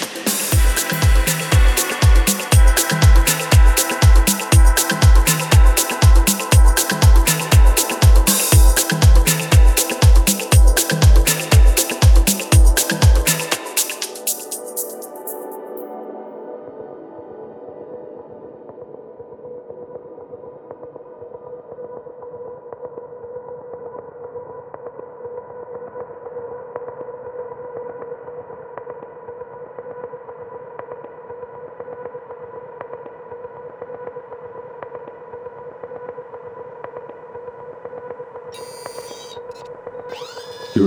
You're